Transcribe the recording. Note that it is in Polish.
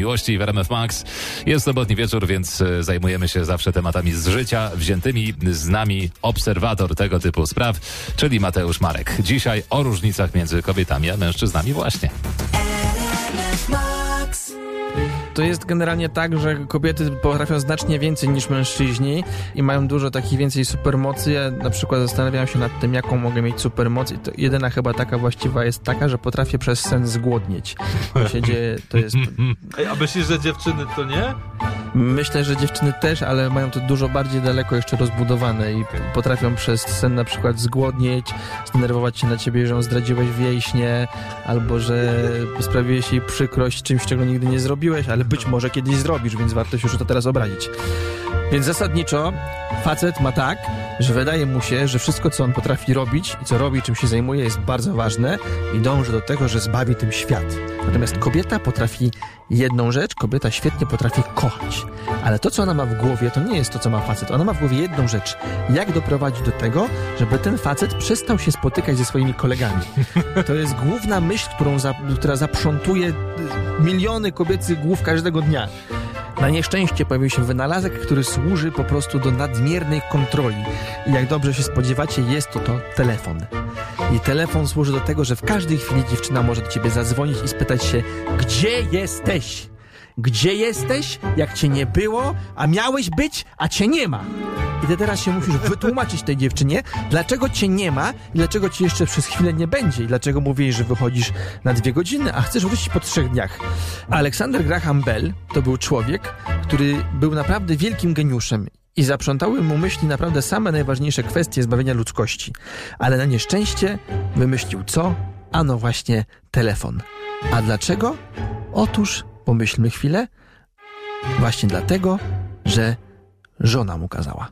miłości w RMF Max. Jest sobotni wieczór, więc e, zajmujemy się zawsze tematami z życia, wziętymi z nami obserwator tego typu spraw, czyli Mateusz Marek. Dzisiaj o różnicach między kobietami a mężczyznami właśnie. To jest generalnie tak, że kobiety potrafią znacznie więcej niż mężczyźni i mają dużo takich więcej supermocy. Ja na przykład zastanawiam się nad tym, jaką mogę mieć supermoc i to jedyna chyba taka właściwa jest taka, że potrafię przez sen zgłodnieć. To się dzieje, to jest... A myślisz, że dziewczyny to nie? Myślę, że dziewczyny też, ale mają to dużo bardziej daleko jeszcze rozbudowane i potrafią przez sen na przykład zgłodnieć, zdenerwować się na ciebie, że ją zdradziłeś w jej śnie, albo że sprawiłeś jej przykrość czymś, czego nigdy nie zrobiłeś, ale być może kiedyś zrobisz, więc warto się już to teraz obrazić. Więc zasadniczo facet ma tak, że wydaje mu się, że wszystko, co on potrafi robić i co robi, czym się zajmuje, jest bardzo ważne i dąży do tego, że zbawi tym świat. Natomiast kobieta potrafi jedną rzecz, kobieta świetnie potrafi kochać. Ale to, co ona ma w głowie, to nie jest to, co ma facet. Ona ma w głowie jedną rzecz. Jak doprowadzić do tego, żeby ten facet przestał się spotykać ze swoimi kolegami. To jest główna myśl, którą za, która zaprzątuje miliony kobiecych głów każdego dnia. Na nieszczęście pojawił się wynalazek, który służy po prostu do nadmiernej kontroli. I jak dobrze się spodziewacie, jest to to telefon. I telefon służy do tego, że w każdej chwili dziewczyna może do ciebie zadzwonić i spytać się, gdzie jesteś? Gdzie jesteś? Jak cię nie było, a miałeś być, a cię nie ma. I ty teraz się musisz wytłumaczyć tej dziewczynie, dlaczego cię nie ma i dlaczego cię jeszcze przez chwilę nie będzie i dlaczego mówisz, że wychodzisz na dwie godziny, a chcesz wrócić po trzech dniach. Aleksander Graham Bell to był człowiek, który był naprawdę wielkim geniuszem i zaprzątały mu myśli naprawdę same najważniejsze kwestie zbawienia ludzkości. Ale na nieszczęście wymyślił co? Ano właśnie telefon. A dlaczego? Otóż, pomyślmy chwilę, właśnie dlatego, że żona mu kazała.